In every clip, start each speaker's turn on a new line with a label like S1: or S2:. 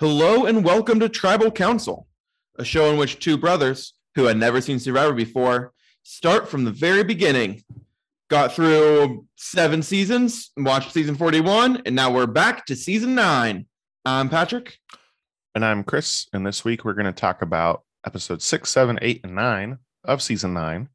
S1: Hello and welcome to Tribal Council, a show in which two brothers who had never seen Survivor before start from the very beginning. Got through seven seasons, watched season 41, and now we're back to season nine. I'm Patrick.
S2: And I'm Chris. And this week we're going to talk about episodes six, seven, eight, and nine of season nine.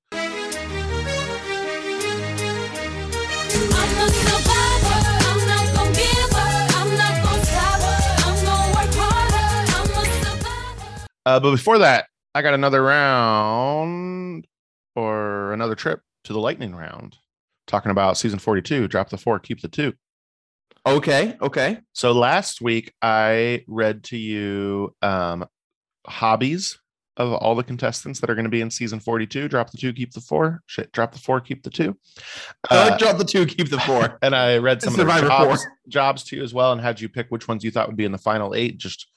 S2: Uh, but before that, I got another round or another trip to the lightning round, talking about season 42 drop the four, keep the two.
S1: Okay, okay.
S2: So last week I read to you um, hobbies of all the contestants that are going to be in season 42 drop the two, keep the four. Shit, drop the four, keep the two.
S1: I
S2: Uh,
S1: drop the two, keep the four.
S2: and I read some of
S1: the
S2: jobs,
S1: four.
S2: jobs to you as well, and had you pick which ones you thought would be in the final eight, just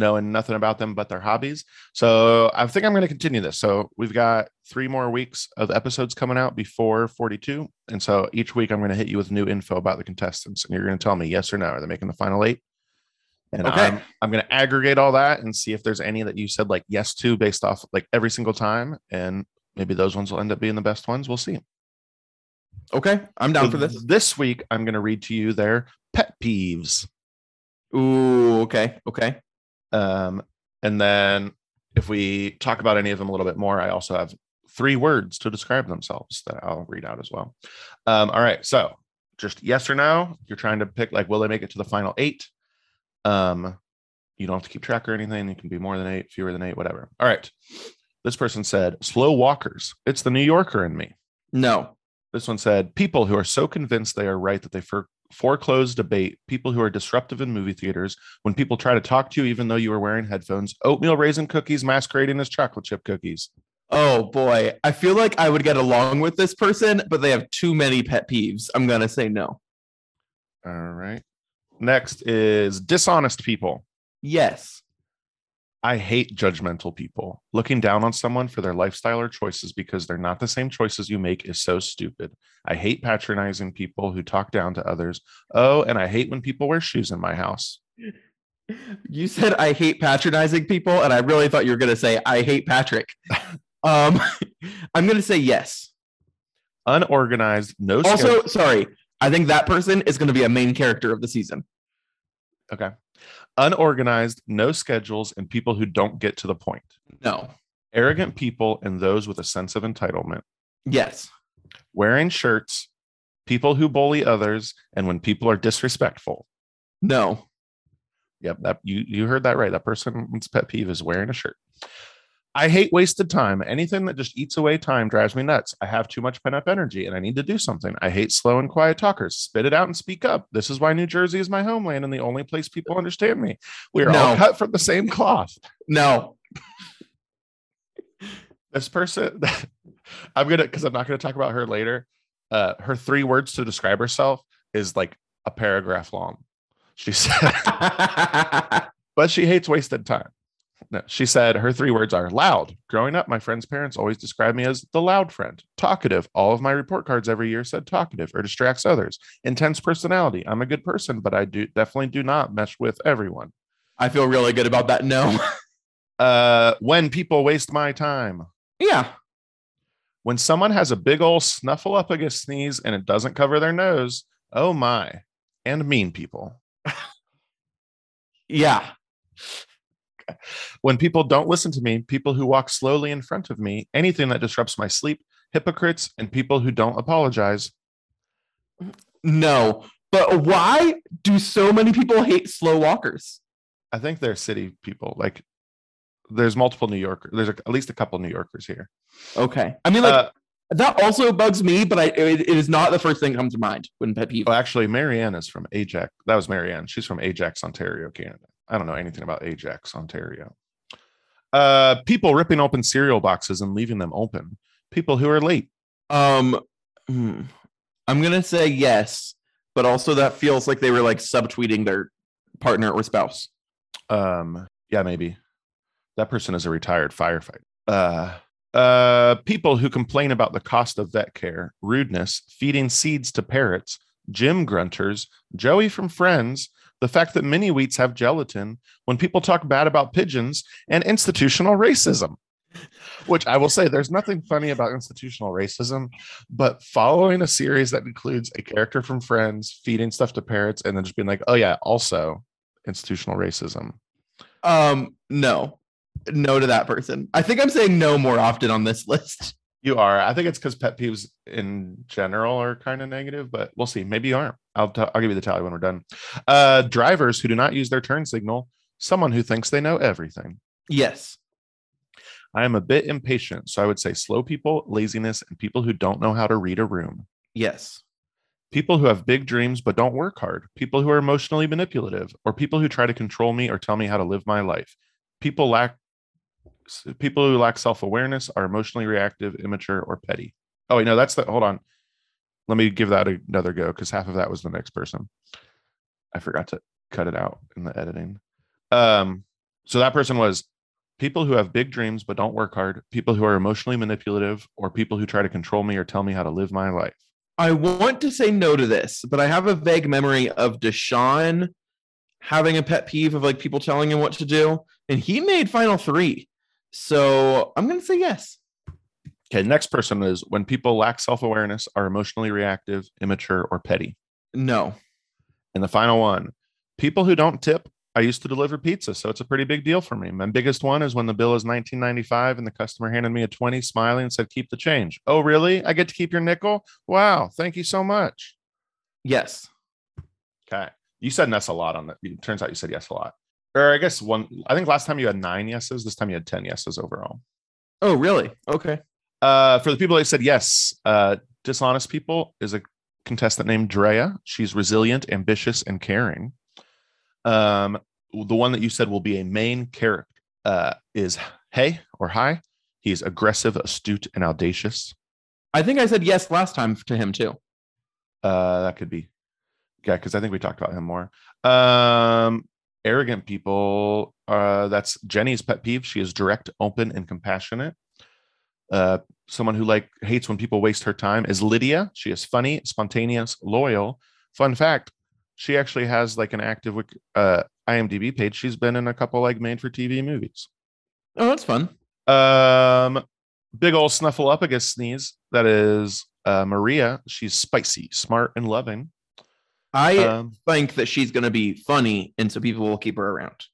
S2: knowing nothing about them but their hobbies. So I think I'm going to continue this. So we've got three more weeks of episodes coming out before 42, and so each week I'm going to hit you with new info about the contestants, and you're going to tell me yes or no. Are they making the final eight? And
S1: Okay.
S2: I'm, I'm going to aggregate all that and see if there's any that you said like yes to based off like every single time, and maybe those ones will end up being the best ones. We'll see.
S1: Okay, I'm down
S2: So
S1: for this.
S2: This week, I'm going to read to you their pet peeves.
S1: Ooh, okay, okay.
S2: Um, and then if we talk about any of them a little bit more, I also have three words to describe themselves that I'll read out as well. Um, all right. So just yes or no. You're trying to pick like, will they make it to the final eight? Um, you don't have to keep track or anything. You can be more than eight, fewer than eight, whatever. All right. This person said, slow walkers. It's the New Yorker in me.
S1: No.
S2: This one said, people who are so convinced they are right that they for- foreclose debate, people who are disruptive in movie theaters, when people try to talk to you, even though you are wearing headphones, oatmeal raisin cookies masquerading as chocolate chip cookies.
S1: Oh boy, I feel like I would get along with this person, but they have too many pet peeves. I'm gonna say no.
S2: All right. Next is dishonest people.
S1: Yes.
S2: I hate judgmental people. Looking down on someone for their lifestyle or choices because they're not the same choices you make is so stupid. I hate patronizing people who talk down to others. Oh, and I hate when people wear shoes in my house.
S1: You said I hate patronizing people, and I really thought you were gonna say I hate Patrick. um, I'm gonna say yes.
S2: Unorganized, no
S1: Also,
S2: schedule-
S1: sorry, I think that person is gonna be a main character of the season.
S2: Okay. Unorganized, no schedules, and people who don't get to the point.
S1: No.
S2: Arrogant people and those with a sense of entitlement.
S1: Yes.
S2: Wearing shirts, people who bully others, and when people are disrespectful.
S1: No.
S2: Yep, that you you heard that right. That person's pet peeve is wearing a shirt. I hate wasted time. Anything that just eats away time drives me nuts. I have too much pent up energy and I need to do something. I hate slow and quiet talkers. Spit it out and speak up. This is why New Jersey is my homeland and the only place people understand me. We are all cut from the same cloth.
S1: No.
S2: this person i'm gonna because i'm not gonna talk about her later uh her three words to describe herself is like a paragraph long she said but she hates wasted time no, she said her three words are loud growing up my friend's parents always described me as the loud friend talkative all of my report cards every year said talkative or distracts others intense personality i'm a good person but i do definitely do not mesh with everyone
S1: I feel really good about that. No.
S2: uh when people waste my time
S1: yeah.
S2: when someone has a big old snuffle up a sneeze and it doesn't cover their nose, oh my, and mean people.
S1: Yeah.
S2: When people don't listen to me, people who walk slowly in front of me, anything that disrupts my sleep, hypocrites, and people who don't apologize.
S1: No. But why do so many people hate slow walkers?
S2: I think they're city people. Like there's multiple New Yorkers. There's a, at least a couple New Yorkers here.
S1: Okay. I mean, like,
S2: Uh,
S1: that also bugs me, but I it, it is not the first thing that comes to mind when pet peeve.
S2: oh, actually, Maryanne is from Ajax. That was Maryanne. She's from Ajax, Ontario, Canada. I don't know anything about Ajax, Ontario. Uh, people ripping open cereal boxes and leaving them open. People who are late.
S1: Um, hmm. I'm gonna say yes, but also that feels like they were like subtweeting their partner or spouse.
S2: Um, yeah, maybe that person is a retired firefighter. Uh, uh, people who complain about the cost of vet care, rudeness, feeding seeds to parrots, gym grunters, Joey from Friends, the fact that mini wheats have gelatin, when people talk bad about pigeons, and institutional racism. Which I will say, there's nothing funny about institutional racism, but following a series that includes a character from Friends feeding stuff to parrots and then just being like, oh, yeah, also institutional racism.
S1: Um, no, no to that person. I think I'm saying no more often on this list.
S2: You are. I think it's because pet peeves in general are kind of negative, but we'll see. Maybe you aren't. I'll, t- I'll give you the tally when we're done. Uh, drivers who do not use their turn signal, someone who thinks they know everything.
S1: Yes.
S2: I am a bit impatient, so I would say slow people, laziness, and people who don't know how to read a room.
S1: Yes.
S2: People who have big dreams but don't work hard. People who are emotionally manipulative, or people who try to control me or tell me how to live my life. People lack people who lack self-awareness are emotionally reactive, immature, or petty. Oh wait, no, that's the hold on. Let me give that another go because half of that was the next person. I forgot to cut it out in the editing. Um, so that person was people who have big dreams but don't work hard, people who are emotionally manipulative, or people who try to control me or tell me how to live my life.
S1: I want to say no to this, but I have a vague memory of Deshawn having a pet peeve of like people telling him what to do, and he made final three. So I'm gonna say yes.
S2: Okay, next person is when people lack self awareness, are emotionally reactive, immature, or petty.
S1: No.
S2: And the final one people who don't tip. I used to deliver pizza, so it's a pretty big deal for me. My biggest one is when the bill is 19.95 and the customer handed me a 20, smiling and said, "Keep the change." Oh, really? I get to keep your nickel? Wow, thank you so much.
S1: Yes.
S2: Okay, you said yes a lot on that. It turns out you said yes a lot, or I guess one. I think last time you had nine yeses. This time you had 10 yeses overall.
S1: Oh, really? Okay.
S2: Uh, for the people that said yes, uh, dishonest people is a contestant named Drea. She's resilient, ambitious, and caring. Um, the one that you said will be a main character uh, is Hey or Hi. He's aggressive, astute, and audacious.
S1: I think I said yes last time to him too.
S2: Uh, that could be, yeah, because I think we talked about him more. Um, arrogant people. Uh, that's Jenny's pet peeve. She is direct, open, and compassionate. Uh, someone who like hates when people waste her time is Lydia. She is funny, spontaneous, loyal. Fun fact: she actually has like an active uh, IMDb page. She's been in a couple like made-for-TV movies.
S1: Oh, that's fun.
S2: Um, big old snuffleupagus sneeze. That is uh, Maria. She's spicy, smart, and loving.
S1: I
S2: Um,
S1: think that she's gonna be funny, and so people will keep her around.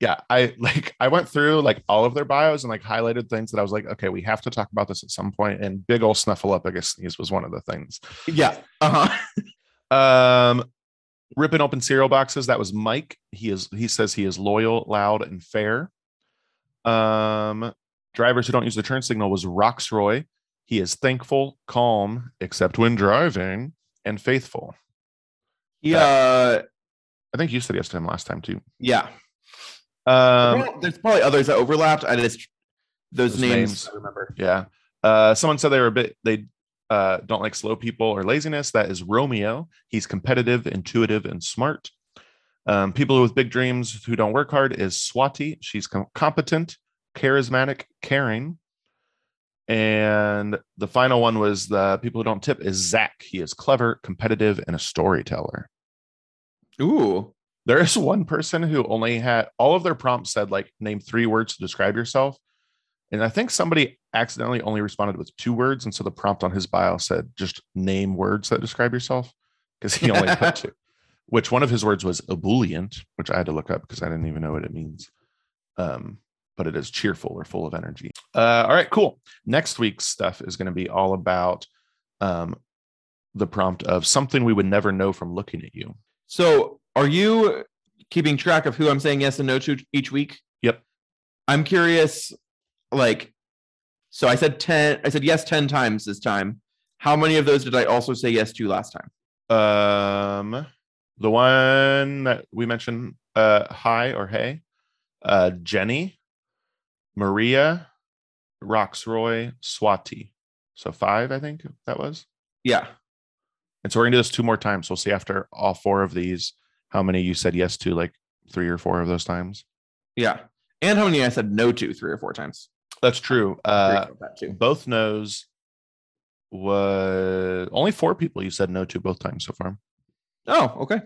S2: yeah, I like I went through like all of their bios and like highlighted things that I was like, okay, we have to talk about this at some point. And big old snuffleupagus sneeze was one of the things.
S1: Yeah. Uh huh.
S2: Um, ripping open cereal boxes. That was Mike. He is. He says he is loyal, loud, and fair. Um, drivers who don't use the turn signal was Rocksroy. He is thankful, calm, except when driving, and faithful.
S1: Yeah.
S2: I think you said yes to him last time too.
S1: yeah.
S2: Um,
S1: There's probably others that overlapped. I just those,
S2: Those
S1: names,
S2: names.
S1: I remember.
S2: Yeah. Uh, someone said they were a bit, they uh, don't like slow people or laziness. That is Romeo. He's competitive, intuitive, and smart. Um, people with big dreams who don't work hard is Swati. She's com- competent, charismatic, caring. And the final one was the people who don't tip is Zach. He is clever, competitive, and a storyteller.
S1: Ooh.
S2: There is one person who only had all of their prompts said like name three words to describe yourself. And I think somebody accidentally only responded with two words. And so the prompt on his bio said just name words that describe yourself because he only put two, which one of his words was ebullient, which I had to look up because I didn't even know what it means. Um, but it is cheerful or full of energy. Uh, all right, cool. Next week's stuff is going to be all about um, the prompt of something we would never know from looking at you.
S1: So are you keeping track of who I'm saying yes and no to each week?
S2: Yep.
S1: I'm curious, like, so I said 10, I said yes 10 times this time. How many of those did I also say yes to last time?
S2: Um, the one that we mentioned, uh, hi or hey, uh, Jenny, Maria, Rocksroy, Swati. So five, I think that was.
S1: Yeah.
S2: And so we're gonna do this two more times. We'll see after all four of these how many you said yes to, like three or four of those times.
S1: Yeah. And how many I said no to three or four times.
S2: That's true. Uh, both no's was only four people you said no to both times so far.
S1: Oh, okay.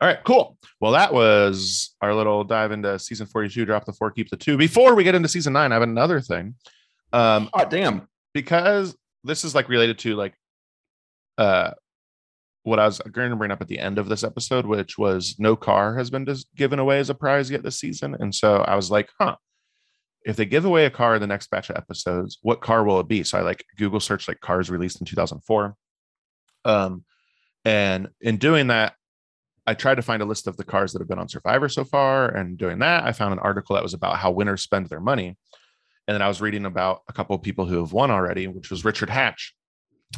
S2: All right, cool. Well, that was our little dive into season 42, drop the four, keep the two. Before we get into season nine, I have another thing. Um,
S1: Oh damn.
S2: because this is like related to like uh what I was going to bring up at the end of this episode, which was no car has been dis- given away as a prize yet this season. And so I was like, huh, if they give away a car in the next batch of episodes, what car will it be? So I like Google search like cars released in 2004. Um, and in doing that, I tried to find a list of the cars that have been on Survivor so far. And doing that, I found an article that was about how winners spend their money. And then I was reading about a couple of people who have won already, which was Richard Hatch.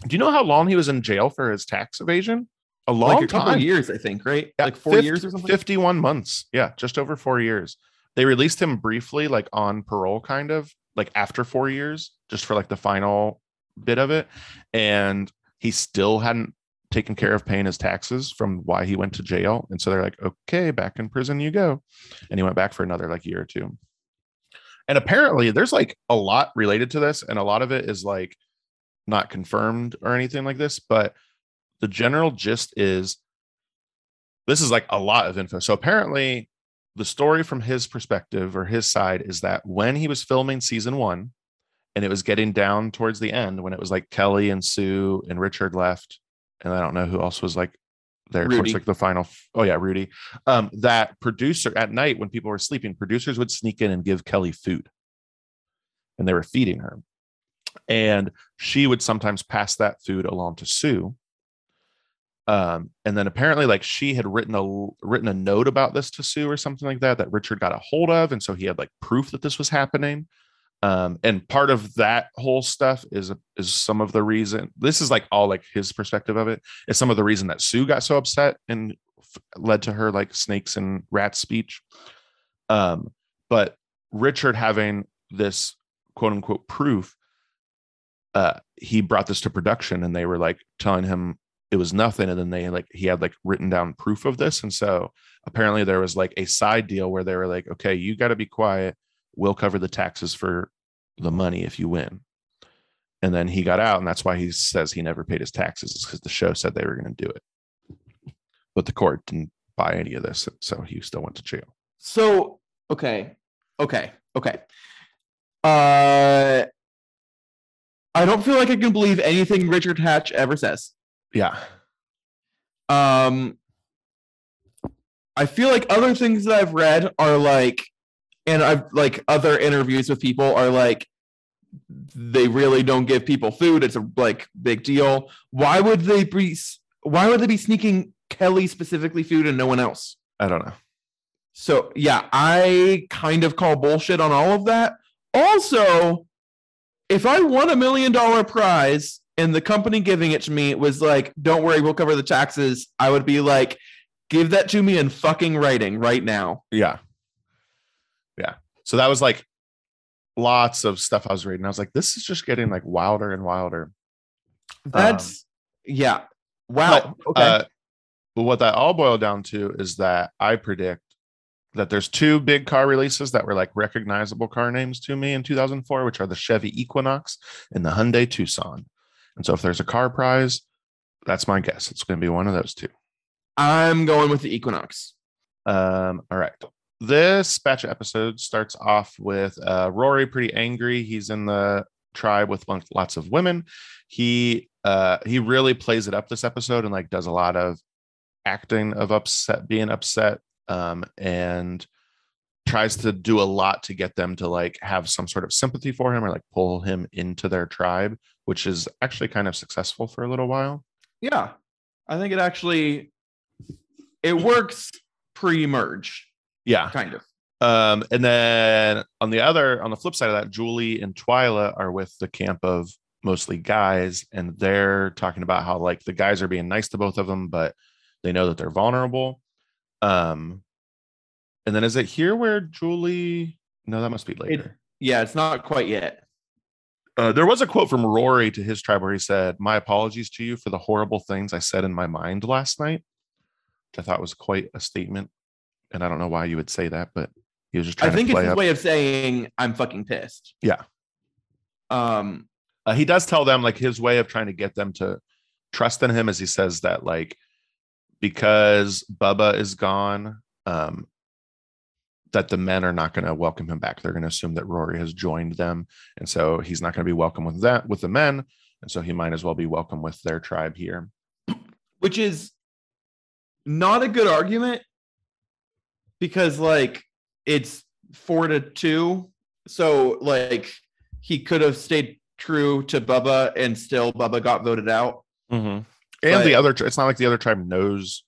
S2: Do you know how long he was in jail for his tax evasion? A long
S1: like a
S2: time.
S1: of years, I think, right?
S2: Yeah,
S1: like four
S2: fif-
S1: years or something.
S2: 51 months. Yeah, just over four years. They released him briefly, like on parole, kind of like after four years, just for like the final bit of it. And he still hadn't taken care of paying his taxes from why he went to jail. And so they're like, okay, back in prison you go. And he went back for another like year or two. And apparently there's like a lot related to this, and a lot of it is like not confirmed or anything like this, but the general gist is this is like a lot of info. So apparently, the story from his perspective or his side is that when he was filming season one, and it was getting down towards the end, when it was like Kelly and Sue and Richard left, and I don't know who else was like there
S1: Rudy.
S2: towards like the final. Oh yeah, Rudy. Um, that producer at night when people were sleeping, producers would sneak in and give Kelly food, and they were feeding her, and she would sometimes pass that food along to Sue um and then apparently like she had written a written a note about this to sue or something like that that richard got a hold of and so he had like proof that this was happening um and part of that whole stuff is is some of the reason this is like all like his perspective of it is some of the reason that sue got so upset and f- led to her like snakes and rats speech. Um but richard having this quote unquote proof uh he brought this to production and they were like telling him it was nothing. And then they like he had like written down proof of this. And so apparently there was like a side deal where they were like okay you got to be quiet we'll cover the taxes for the money if you win and then he got out and that's why he says he never paid his taxes because the show said they were going to do it but the court didn't buy any of this so he still went to jail
S1: So okay, okay, okay. Uh, I don't feel like I can believe anything Richard Hatch ever says.
S2: yeah
S1: Um, I feel like other things that I've read are like, and I've like other interviews with people are like, they really don't give people food. It's a like big deal. Why would they be? Why would they be sneaking Kelly specifically food and no one else?
S2: i don't know
S1: So yeah, I kind of call bullshit on all of that. Also, if I won a million dollar prize and the company giving it to me was like, "Don't worry, we'll cover the taxes," I would be like, "Give that to me in fucking writing right now."
S2: Yeah. Yeah. So that was like lots of stuff I was reading. I was like, this is just getting like wilder and wilder.
S1: That's yeah. Wow. okay.
S2: Uh, but what that all boiled down to is that I predict that there's two big car releases that were like recognizable car names to me in 2004, which are the Chevy Equinox and the Hyundai Tucson. And so if there's a car prize, that's my guess. It's going to be one of those two.
S1: I'm going with the Equinox.
S2: Um, all right. This batch of episodes starts off with uh, Rory pretty angry. He's in the tribe with lots of women. He uh, he really plays it up this episode and like does a lot of acting of upset, being upset, um, and tries to do a lot to get them to like have some sort of sympathy for him or like pull him into their tribe, which is actually kind of successful for a little while.
S1: Yeah, I think it actually it works pre-merge,
S2: Yeah.
S1: kind of.
S2: Um, and then on the other, on the flip side of that, Julie and Twila are with the camp of mostly guys, and they're talking about how like the guys are being nice to both of them, but they know that they're vulnerable. Um, and then is it here where Julie? No, that must be later.
S1: Yeah, it's not quite yet.
S2: uh, there was a quote from Rory to his tribe where he said, "My apologies to you for the horrible things I said in my mind last night," which I thought was quite a statement. And I don't know why you would say that, but he was just trying
S1: I think it's his
S2: up.
S1: way of saying I'm fucking pissed.
S2: Yeah.
S1: Um,
S2: uh, he does tell them like his way of trying to get them to trust in him as he says that like because Bubba is gone, um, that the men are not going to welcome him back. They're going to assume that Rory has joined them, and so he's not going to be welcome with that with the men, and so he might as well be welcome with their tribe here.
S1: which is not a good argument because like it's four to two. So like he could have stayed true to bubba and still bubba got voted out.
S2: And
S1: But-
S2: the other, it's not like the other tribe knows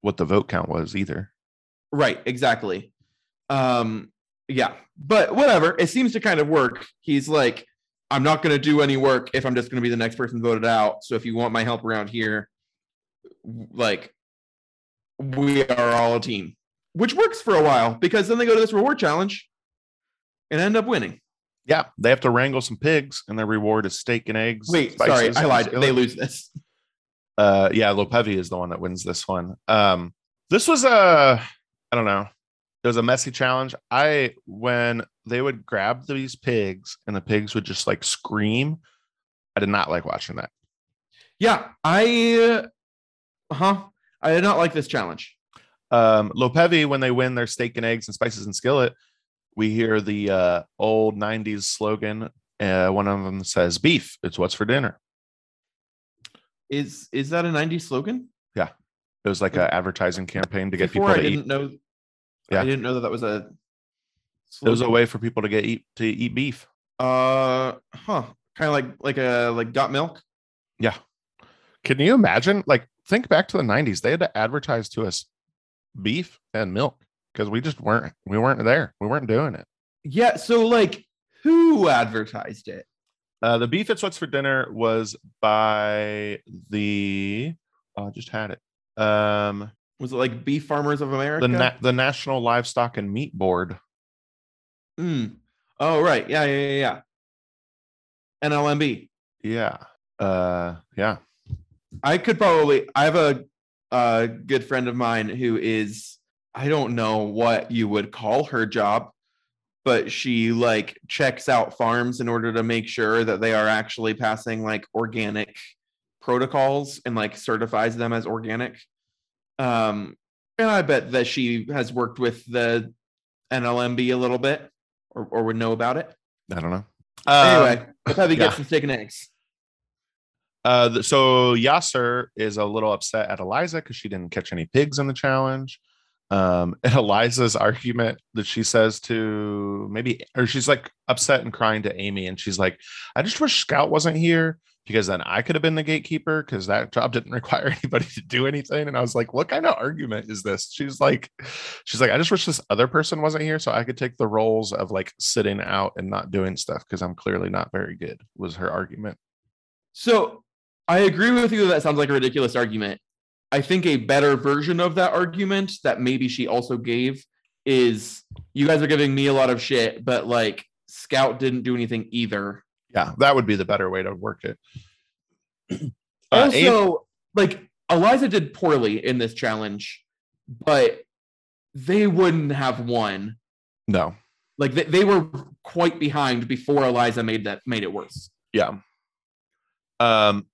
S2: what the vote count was either.
S1: right exactly. Um yeah but whatever. It seems to kind of work. He's like i'm not going to do any work if i'm just going to be the next person voted out. So if you want my help around here like we are all a team which works for a while because then they go to this reward challenge and end up winning.
S2: Yeah, they have to wrangle some pigs, and their reward is steak and eggs.
S1: wait
S2: spices,
S1: sorry i lied.
S2: Skillet.
S1: they lose this.
S2: Uh yeah lopevi is the one that wins this one. Um this was a i don't know it was a messy challenge. I when they would grab these pigs and the pigs would just like scream i did not like watching that.
S1: Yeah i uh huh i did not like this challenge
S2: um lopevi when they win their steak and eggs and spices and skillet we hear the uh old 90s slogan uh one of them says beef it's what's for dinner
S1: is is that a 90s slogan Yeah.
S2: it was like an advertising campaign to get
S1: Before
S2: people
S1: I
S2: to
S1: didn't
S2: eat
S1: know.
S2: Yeah.
S1: I didn't know that that was a.
S2: it was a way for people to get eat to eat beef
S1: Uh, huh. Kind of like like a like got milk.
S2: Yeah. Can you imagine? Like, think back to the 90s. They had to advertise to us beef and milk because we just weren't we weren't there. We weren't doing it.
S1: Yeah. So like, who advertised it?
S2: Uh, the beef it's what's for dinner was by the oh, I just had it. Um
S1: Was it like Beef Farmers of America?
S2: the na- the National Livestock and Meat Board.
S1: Mm. Oh right. Yeah. Yeah. Yeah. Yeah. NLMB.
S2: Yeah. Uh yeah.
S1: I could probably. I have a a good friend of mine who is. I don't know what you would call her job, but she like checks out farms in order to make sure that they are actually passing like organic protocols and like certifies them as organic. Um, and I bet that she has worked with the NLMB a little bit or, or would know about it.
S2: I don't know.
S1: Anyway,
S2: Um,
S1: we'll probably
S2: yeah.
S1: get some steak and eggs.
S2: Uh, so Yasur is a little upset at Eliza because she didn't catch any pigs in the challenge. Um, and Eliza's argument that she says to maybe, or she's like upset and crying to Amy, and she's like, "I just wish Scout wasn't here because then I could have been the gatekeeper because that job didn't require anybody to do anything." And I was like, "What kind of argument is this?" She's like, "She's like, I just wish this other person wasn't here so I could take the roles of like sitting out and not doing stuff because I'm clearly not very good." Was her argument.
S1: So I agree with you. That sounds like a ridiculous argument. I think a better version of that argument that maybe she also gave is you guys are giving me a lot of shit, but like Scout didn't do anything either.
S2: Yeah, that would be the better way to work it. Uh,
S1: also, like Eliza did poorly in this challenge, but they wouldn't have won.
S2: no,
S1: Like they, they were quite behind before Eliza made that made it worse.
S2: yeah. Um,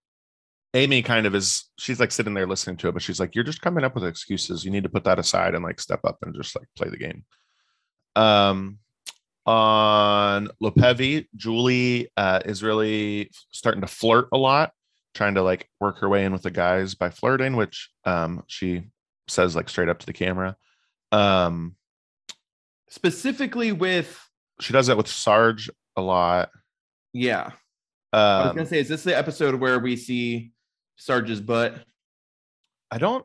S2: Amy kind of is. She's like sitting there listening to it, but she's like, "You're just coming up with excuses. You need to put that aside and like step up and just like play the game." Um, on Lopevi, Julie uh, is really starting to flirt a lot, trying to like work her way in with the guys by flirting, which um she says like straight up to the camera. Um,
S1: Specifically with
S2: she does that with Sarge a lot.
S1: yeah. I was
S2: Um,
S1: gonna say, is this the episode where we see Sarge's butt?
S2: I don't.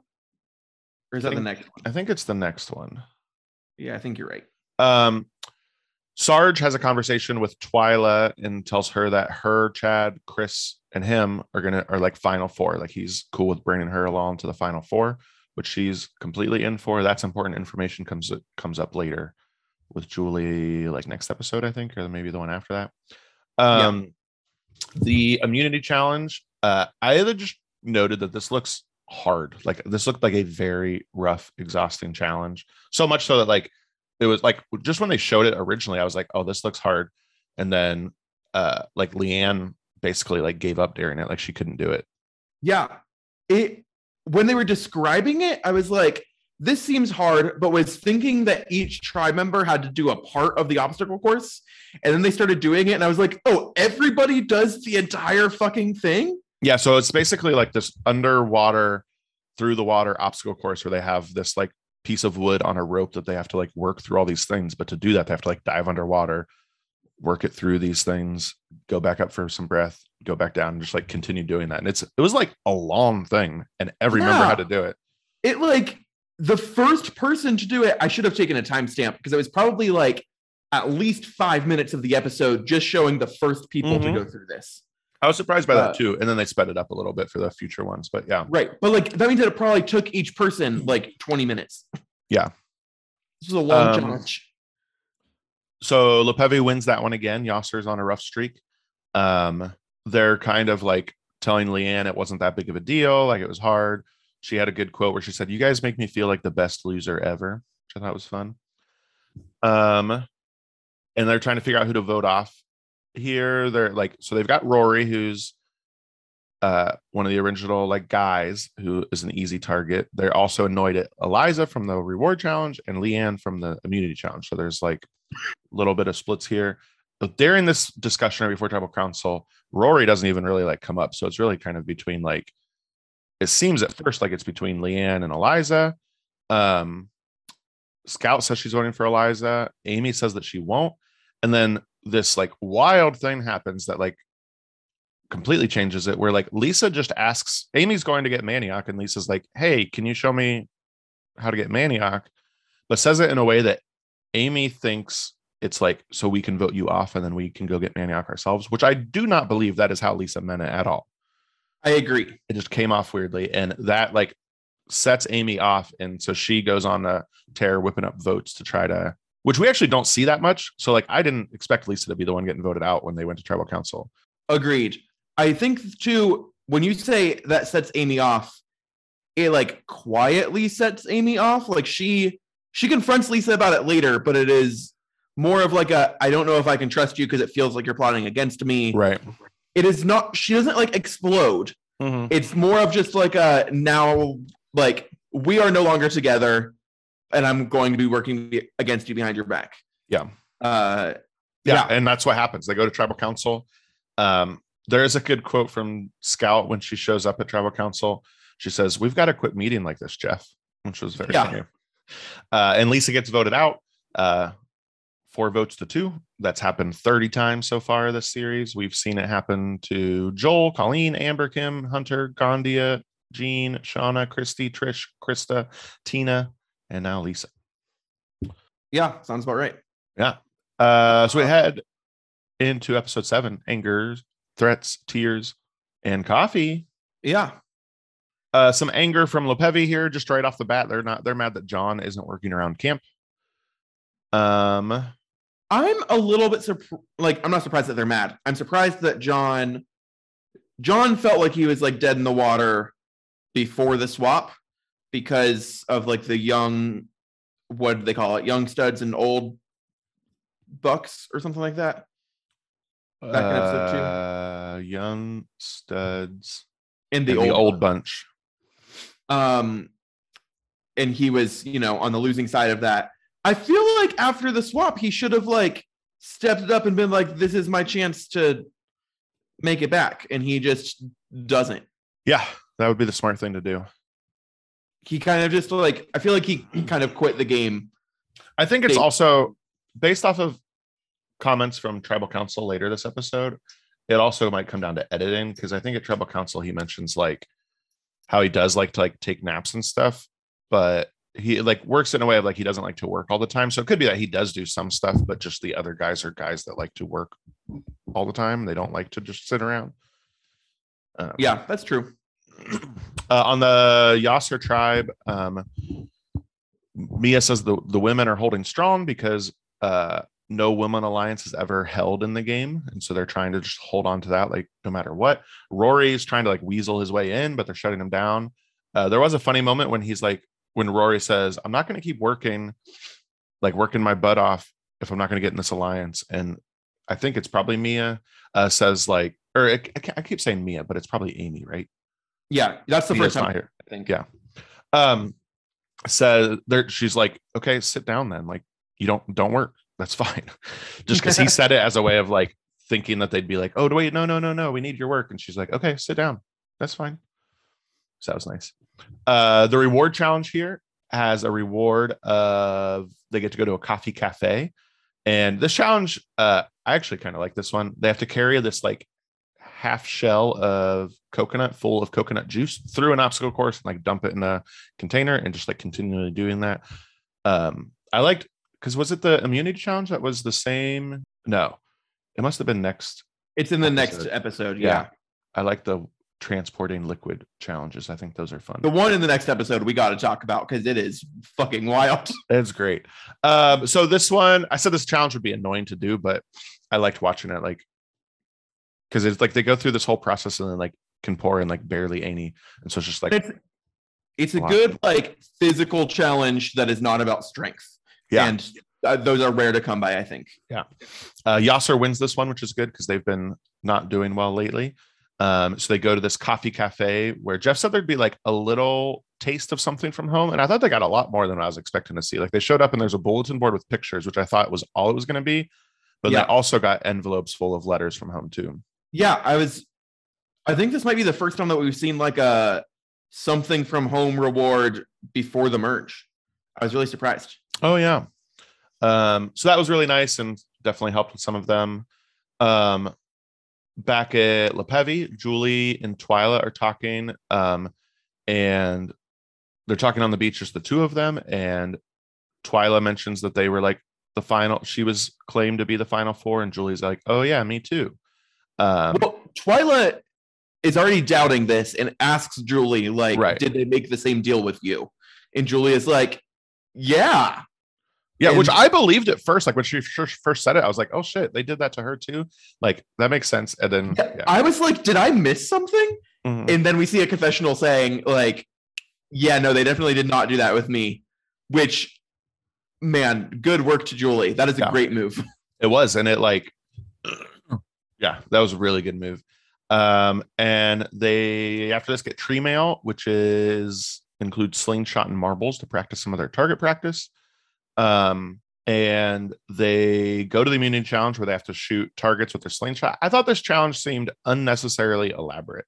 S1: Or is that the next one?
S2: I think it's the next one.
S1: Yeah, I think you're right.
S2: Um, Sarge has a conversation with Twila and tells her that her, Chad, Chris, and him are gonna are like final four. Like he's cool with bringing her along to the final four, which she's completely in for. That's important information comes comes up later with Julie, like next episode, I think, or maybe the one after that.
S1: Yeah.
S2: Um, the immunity challenge. Uh, I just noted that this looks hard. Like this looked like a very rough, exhausting challenge. So much so that like it was like just when they showed it originally, I was like, oh, this looks hard. And then uh like Leann basically like gave up during it, like she couldn't do it.
S1: Yeah. It when they were describing it, I was like, this seems hard, but was thinking that each tribe member had to do a part of the obstacle course. And then they started doing it, and I was like, oh, everybody does the entire fucking thing.
S2: Yeah, so it's basically like this underwater through the water obstacle course where they have this like piece of wood on a rope that they have to like work through all these things. But to do that, they have to like dive underwater, work it through these things, go back up for some breath, go back down, and just like continue doing that. And it's it was like a long thing, and every member had to do it.
S1: It like the first person to do it, I should have taken a timestamp because it was probably like at least five minutes of the episode just showing the first people
S2: Mhm.
S1: to go through this.
S2: I was surprised by
S1: Uh,
S2: that too. And then they sped it up a little bit for the future ones. But yeah.
S1: Right. But like that means that it probably took each person like 20 minutes.
S2: Yeah.
S1: This is a long
S2: Um,
S1: challenge.
S2: so Lopevi wins that one again. Yasur's on a rough streak. Um, they're kind of like telling Leann it wasn't that big of a deal, like it was hard. She had a good quote where she said, "You guys make me feel like the best loser ever," which I thought was fun. Um, and they're trying to figure out who to vote off here. They're like, so they've got Rory, who's uh one of the original like guys who is an easy target. They're also annoyed at Eliza from the reward challenge and Leann from the immunity challenge. So there's like a little bit of splits here. But during this discussion right before tribal council, Rory doesn't even really like come up. So it's really kind of between like it seems at first like it's between Leann and Eliza. Um Scout says she's voting for Eliza. Amy says that she won't. And then this like wild thing happens that like completely changes it where like Lisa just asks Amy's going to get Manioc and Lisa's like, "Hey, can you show me how to get Manioc?" but says it in a way that Amy thinks it's like so we can vote you off and then we can go get Manioc ourselves, which I do not believe that is how Lisa meant it at all.
S1: I agree.
S2: It just came off weirdly and that like sets Amy off and so she goes on a tear whipping up votes to try to which we actually don't see that much. So like I didn't expect Lisa to be the one getting voted out when they went to tribal council.
S1: Agreed. I think too, when you say that sets Amy off, it like quietly sets Amy off. Like she she confronts Lisa about it later, but it is more of like a I don't know if I can trust you because it feels like you're plotting against me.
S2: Right.
S1: It is not she doesn't like explode. Mm-hmm. It's more of just like a now like we are no longer together and I'm going to be working against you behind your back.
S2: Yeah.
S1: Uh
S2: yeah,
S1: Yeah.
S2: and that's what happens they go to tribal council um there is a good quote from scout when she shows up at tribal council she says we've got to quit meeting like this jeff which was very
S1: Yeah.
S2: funny uh and lisa gets voted out uh four votes to two that's happened 30 times so far this series we've seen it happen to joel colleen amber kim hunter gandia jean shauna christy trish krista tina and now lisa
S1: yeah, sounds about right.
S2: yeah. Uh, so we head into episode seven: angers, threats, tears, and coffee.
S1: Yeah.
S2: Uh, some anger from Lopevi here, just right off the bat. They're not. They're mad that John isn't working around camp. Um.
S1: I'm a little bit surprised. Like, I'm not surprised that they're mad. I'm surprised that John, John felt like he was like dead in the water before the swap because of like the young, what do they call it? Young studs and old bucks or something like that. Back in episode two.
S2: uh, young studs
S1: In the,
S2: and
S1: old,
S2: the old bunch.
S1: um and he was you know on the losing side of that i feel like after the swap he should have like stepped it up and been like this is my chance to make it back and he just doesn't
S2: Yeah, that would be the smart thing to do.
S1: He kind of just like i feel like he kind of quit the game
S2: I think it's
S1: They-
S2: also based off of comments from tribal council later this episode. It also might come down to editing because I think at tribal council he mentions like how he does like to like take naps and stuff, but he like works in a way of like he doesn't like to work all the time. So it could be that he does do some stuff, but just the other guys are guys that like to work all the time. They don't like to just sit around. Um,
S1: yeah that's true
S2: uh, on the Yasur tribe, um, Mia says the, the women are holding strong because uh, no women alliance has ever held in the game. And so they're trying to just hold on to that, like no matter what. Rory is trying to like weasel his way in, but they're shutting him down. Uh, there was a funny moment when he's like, when Rory says, I'm not going to keep working, like working my butt off if I'm not going to get in this alliance. And I think it's probably Mia uh, says, like, or I, I keep saying Mia, but it's probably Amy, right?
S1: Yeah, that's the
S2: He
S1: first
S2: is not
S1: time.
S2: here.
S1: I think.
S2: Yeah. Um, so there, she's like, okay, sit down then. Like, you don't don't work. That's fine. Just because he said it as a way of like thinking that they'd be like, oh wait, no, no, no, no, we need your work. And she's like, okay, sit down. That's fine. So that was nice. Uh, the reward challenge here has a reward of they get to go to a coffee cafe. And this challenge, uh, I actually kind of like this one. They have to carry this like half shell of coconut full of coconut juice through an obstacle course and like dump it in a container and just like continually doing that. Um, I liked because was it the immunity challenge that was the same? No, it must have been next.
S1: It's in the next
S2: Episode.
S1: episode.
S2: Yeah.
S1: Yeah.
S2: I like the transporting liquid challenges. I think those are fun.
S1: The one in the next episode we got to talk about because it is fucking wild.
S2: It's great. Um, so this one, I said this challenge would be annoying to do, but I liked watching it, like because it's like they go through this whole process and then like can pour in like barely any, and so it's just like
S1: It's it's a
S2: Wow.
S1: good like physical challenge that is not about strength.
S2: Yeah.
S1: And uh, those are rare to come by, I think.
S2: Yeah, uh, Yasur wins this one, which is good because they've been not doing well lately. Um, so they go to this coffee cafe where Jeff said there'd be like a little taste of something from home, and I thought they got a lot more than I was expecting to see. Like they showed up and there's a bulletin board with pictures, which I thought was all it was going to be, but
S1: Yeah.
S2: they also got envelopes full of letters from home too.
S1: Yeah, I was I think this might be the first time that we've seen like a something from home reward before the merge. I was really surprised.
S2: Oh yeah. Um, so that was really nice and definitely helped with some of them. Um, back at Lopevi, Julie and Twila are talking, um, and they're talking on the beach, just the two of them. And Twila mentions that they were like the final. She was claimed to be the final four, and Julie's like, "Oh yeah, me too." Um,
S1: well, Twila is already doubting this and asks Julie, like,
S2: Right.
S1: did they make the same deal with you? And Julie is like, Yeah.
S2: Yeah, which I believed at first. Like when she first said it, I was like, "Oh shit, they did that to her too." Like that makes sense. And then
S1: Yeah,
S2: yeah,
S1: I was like, did I miss something?
S2: Mhm.
S1: And then we see a confessional saying, like, yeah, no, they definitely did not do that with me. Which, man, good work to Julie. That is a
S2: Yeah.
S1: great move.
S2: it was, and it like, yeah, that was a really good move. Um, and they after this get tree mail, which is includes slingshot and marbles to practice some of their target practice. Um, and they go to the immunity challenge where they have to shoot targets with their slingshot. I thought this challenge seemed unnecessarily elaborate.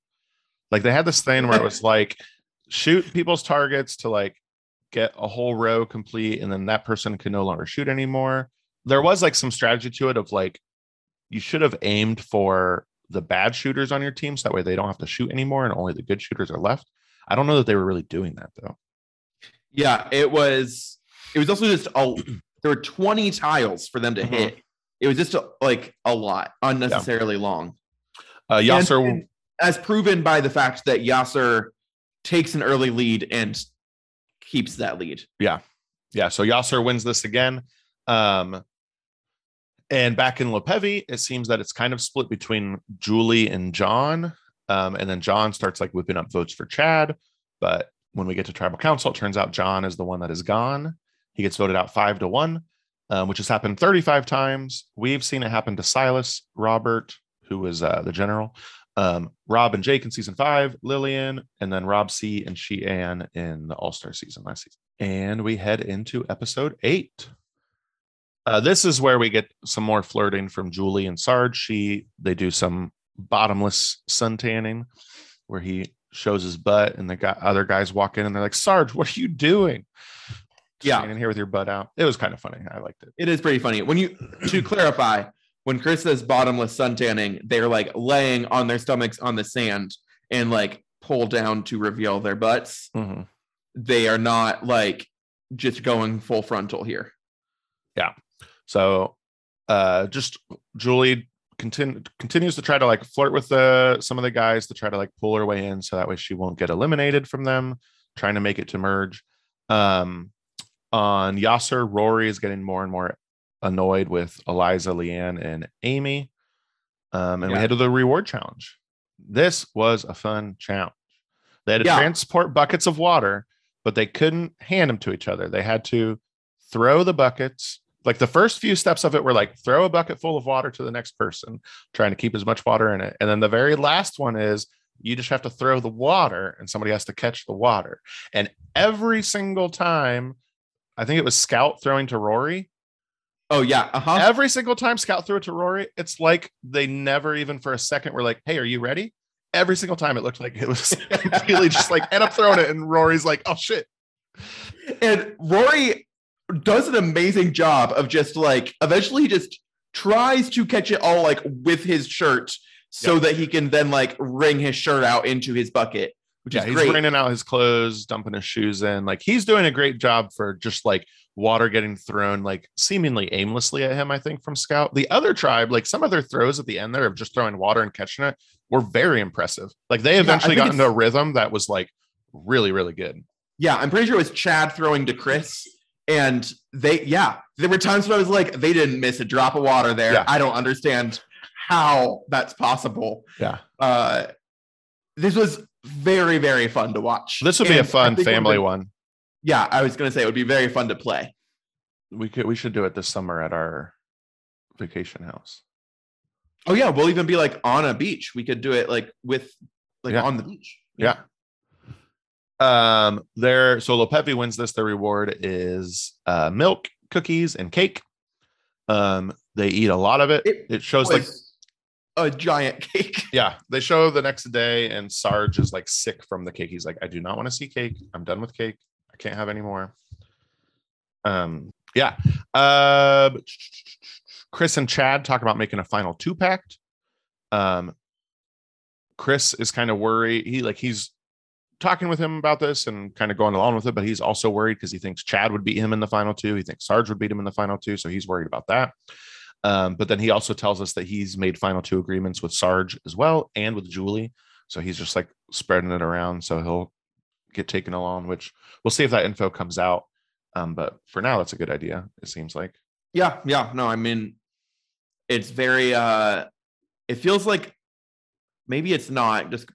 S2: Like they had this thing where it was like shoot people's targets to like get a whole row complete, and then that person can no longer shoot anymore. There was like some strategy to it of like you should have aimed for the bad shooters on your team so that way they don't have to shoot anymore and only the good shooters are left. I don't know that they were really doing that though.
S1: Yeah, it was. It was also just a. There were twenty tiles for them to
S2: Mhm.
S1: hit. It was just a, like a lot, unnecessarily long.
S2: Uh,
S1: And-
S2: Yasur,
S1: and as proven by the fact that Yasur takes an early lead and keeps that lead.
S2: Yeah. Yeah, so Yasur wins this again. Um, and back in Lopevi, it seems that it's kind of split between Julie and John. Um, and then John starts like whipping up votes for Chad. But when we get to tribal council, it turns out John is the one that is gone. He gets voted out five to one, um, which has happened 35 times. We've seen it happen to Silas, Robert, who was uh, the general, um, Rob and Jake in season five, Lillian, and then Rob C and Shii Ann in the All Star season last season. And we head into episode eight. Uh, this is where we get some more flirting from Julie and Sarge. She they do some bottomless sun tanning where he shows his butt and the guy, other guys walk in and they're like, Sarge, what are you doing?
S1: Yeah.
S2: Standing here with your butt out. It was kind of funny. I liked it.
S1: It is pretty funny. When you to clarify, when Chris says bottomless sun tanning, they're like laying on their stomachs on the sand and like pull down to reveal their butts.
S2: Mhm.
S1: They are not like just going full frontal here.
S2: So uh just Julie continue, continues to try to like flirt with the some of the guys to try to like pull her way in so that way she won't get eliminated from them, trying to make it to merge. Um on Yasur, Rory is getting more and more annoyed with Eliza, Leann, and Amy. Um, and we head to the reward challenge. This was a fun challenge. They had to
S1: Yeah.
S2: transport buckets of water, but they couldn't hand them to each other. They had to throw the buckets. Like the first few steps of it were like throw a bucket full of water to the next person, trying to keep as much water in it. And then the very last one is You just have to throw the water and somebody has to catch the water. And every single time, I think it was Scout throwing to Rory.
S1: Oh yeah. Uh huh.
S2: Every single time Scout threw it to Rory, it's like they never even for a second were like, hey, are you ready? Every single time it looked like it was completely just like, and I'm throwing it. And Rory's like, oh shit.
S1: And Rory does an amazing job of just like eventually he just tries to catch it all like with his shirt so that he can then like wring his shirt out into his bucket, which
S2: Yeah,
S1: is
S2: he's
S1: great.
S2: wringing out his clothes, dumping his shoes in. Like he's doing a great job for just like water getting thrown like seemingly aimlessly at him, I think, from Scout. The other tribe, like some of their throws at the end there of just throwing water and catching it were very impressive. Like they eventually
S1: think
S2: got into a rhythm that was like really, really good.
S1: Yeah, I'm pretty sure it was Chad throwing to Chris. And they, yeah, there were times when I was like, they didn't miss a drop of water there.
S2: Yeah.
S1: I don't understand how that's possible.
S2: Yeah.
S1: Uh, this was very, very fun to watch.
S2: This would be a fun
S1: think one of
S2: family one.
S1: Yeah, I was gonna say it would be very fun to play.
S2: We could we should do it this summer at our vacation house.
S1: Oh yeah, we'll even be like on a beach. We could do it like with like
S2: Yeah.
S1: on the beach.
S2: Yeah. Um, there, so Lopevi wins this. The reward is uh milk, cookies, and cake. Um, they eat a lot of it.
S1: It
S2: It shows like
S1: a giant cake.
S2: yeah, they show the next day, and Sarge is like sick from the cake. He's like, I do not want to see cake. I'm done with cake. I can't have any more. Um, yeah. Uh, Chris and Chad talk about making a final two pact. Um, Chris is kind of worried. He like he's talking with him about this and kind of going along with it, but he's also worried because he thinks Chad would beat him in the final two. He thinks Sarge would beat him in the final two, so he's worried about that. Um, but then he also tells us that he's made final two agreements with Sarge as well and with Julie. So he's just like spreading it around. So he'll get taken along, which we'll see if that info comes out. Um, but for now, that's a good idea, it seems like.
S1: Yeah, yeah. No, I mean, it's very. uh It feels like maybe it's not just.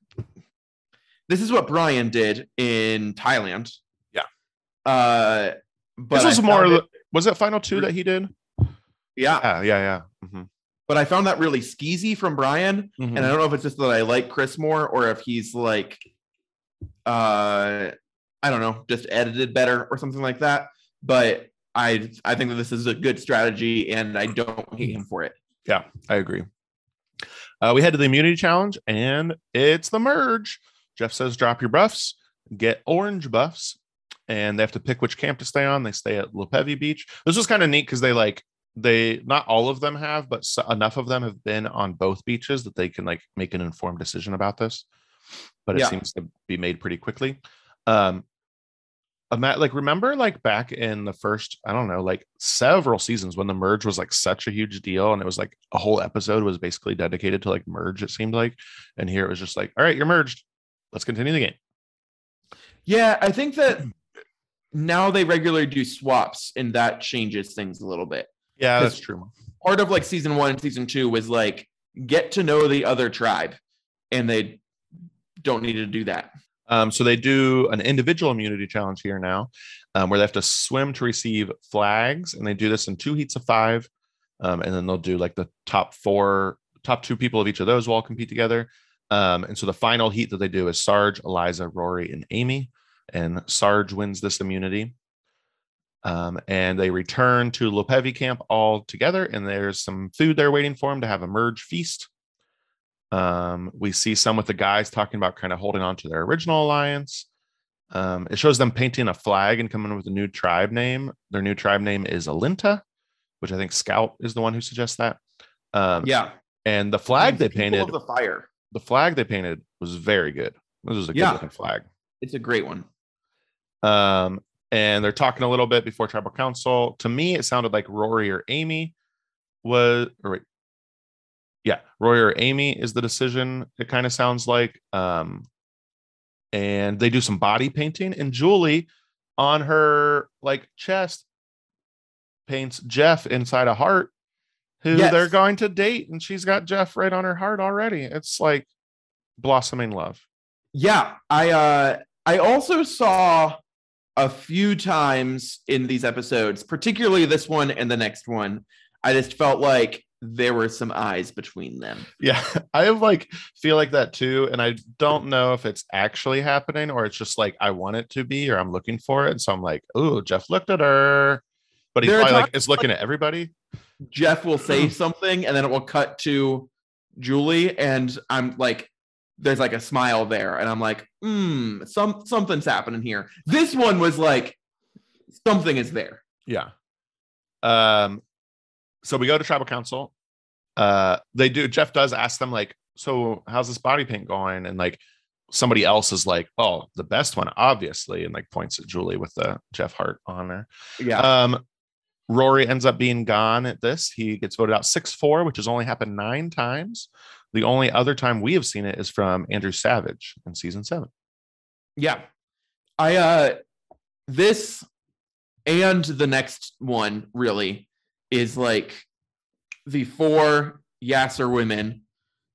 S1: This is what Brian did in Thailand.
S2: Yeah.
S1: Uh, but
S2: this was more
S1: it-
S2: was it final two that he did?
S1: yeah.
S2: Yeah, yeah, yeah. Mhm.
S1: But I found that really skeezy from Brian,
S2: Mhm.
S1: and I don't know if it's just that I like Chris more or if he's like, uh, I don't know, just edited better or something like that. But I I think that this is a good strategy, and I don't hate him for it.
S2: Yeah, I agree. Uh, we head to the immunity challenge, and it's the merge. Jeff says, "Drop your buffs, get orange buffs," and they have to pick which camp to stay on. They stay at Lopevi Beach. This was kind of neat because they like they not all of them have, but so, enough of them have been on both beaches that they can like make an informed decision about this. But it
S1: Yeah.
S2: seems to be made pretty quickly. Um, Matt, like remember like back in the first, I don't know, like several seasons when the merge was like such a huge deal and it was like a whole episode was basically dedicated to like merge, it seemed like. And here it was just like, all right, you're merged. Let's continue the game.
S1: Yeah, I think that now they regularly do swaps, and that changes things a little bit.
S2: Yeah,
S1: that's
S2: that's true.
S1: Part of like season one and season two was like get to know the other tribe, and they don't need to do that.
S2: Um, so they do an individual immunity challenge here now, um, where they have to swim to receive flags, and they do this in two heats of five, um, and then they'll do like the top four, top two people of each of those will all compete together. Um, and so the final heat that they do is Sarge, Eliza, Rory, and Amy, and Sarge wins this immunity. Um, and they return to Lopevi camp all together, and there's some food there waiting for them to have a merge feast. Um, we see some with the guys talking about kind of holding on to their original alliance. Um, it shows them painting a flag and coming up with a new tribe name. Their new tribe name is Alinta, which I think Scout is the one who suggests that. Um,
S1: Yeah,
S2: and the flag they painted,
S1: the fire.
S2: The flag they painted was very good. This was a good
S1: Yeah.
S2: looking flag.
S1: It's a great one.
S2: Um, and they're talking a little bit before tribal council. To me, it sounded like Rory or Amy was, or wait, yeah, Rory or Amy is the decision. It kind of sounds like. Um, and they do some body painting, and Julie on her like chest paints Jeff inside a heart, who
S1: Yes.
S2: they're going to date, and she's got Jeff right on her heart already. It's like blossoming love.
S1: Yeah, I uh I also saw a few times in these episodes, particularly this one and the next one. I just felt like there were some eyes between them.
S2: Yeah, I have like feel like that too, and I don't know if it's actually happening or it's just like I want it to be or I'm looking for it. So I'm like, oh, Jeff looked at her, but he's probably like is looking at everybody.
S1: Jeff will say something and then it will cut to Julie and I'm like there's like a smile there and I'm like hmm some something's happening here. This one was like something is there.
S2: Yeah. Um. So we go to tribal council. Uh, they do. Jeff does ask them like, so how's this body paint going? And like somebody else is like, oh, the best one, obviously, and like points at Julie with the Jeff heart on there.
S1: Yeah.
S2: Um, Rory ends up being gone at this. He gets voted out 6 4, which has only happened nine times. The only other time we have seen it is from Andrew Savage in season seven.
S1: Yeah. I uh this and the next one really is like the four Yasur women,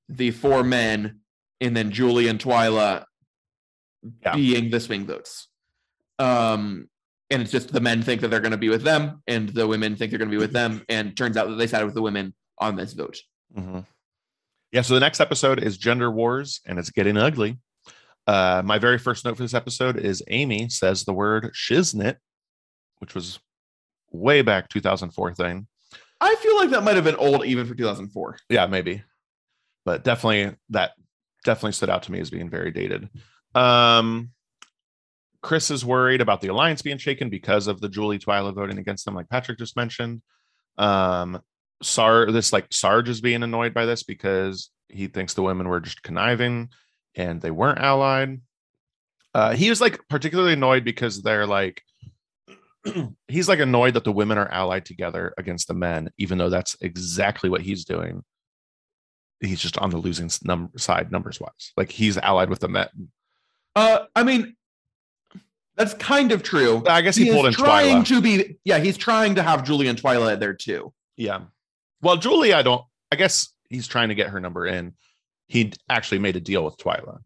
S1: the four men, and then Julie and Twila
S2: Yeah.
S1: being the swing votes. Um and it's just the men think that they're going to be with them, and the women think they're going to be with them, and turns out that they sided with the women on this vote.
S2: Mhm. Yeah. So the next episode is Gender Wars, and it's getting ugly. Uh, my very first note for this episode is Amy says the word shiznit, which was way back 2004 thing.
S1: I feel like that might have been old even for 2004.
S2: Yeah, maybe, but definitely that definitely stood out to me as being very dated. Um, Chris is worried about the alliance being shaken because of the Julie Twila voting against them, like Patrick just mentioned. Um, Sar, this like Sarge is being annoyed by this because he thinks the women were just conniving and they weren't allied. Uh, he was like particularly annoyed because they're like, he's like annoyed that the women are allied together against the men, even though that's exactly what he's doing. He's just on the losing side numbers wise. Like he's allied with the men.
S1: Uh, I mean, that's kind of true.
S2: I guess he,
S1: is
S2: pulled in
S1: trying
S2: Twila.
S1: to be, yeah, he's trying to have Julie and Twilight there too.
S2: Yeah. Well, Julie, I don't. I guess he's trying to get her number in. He actually made a deal with Twila,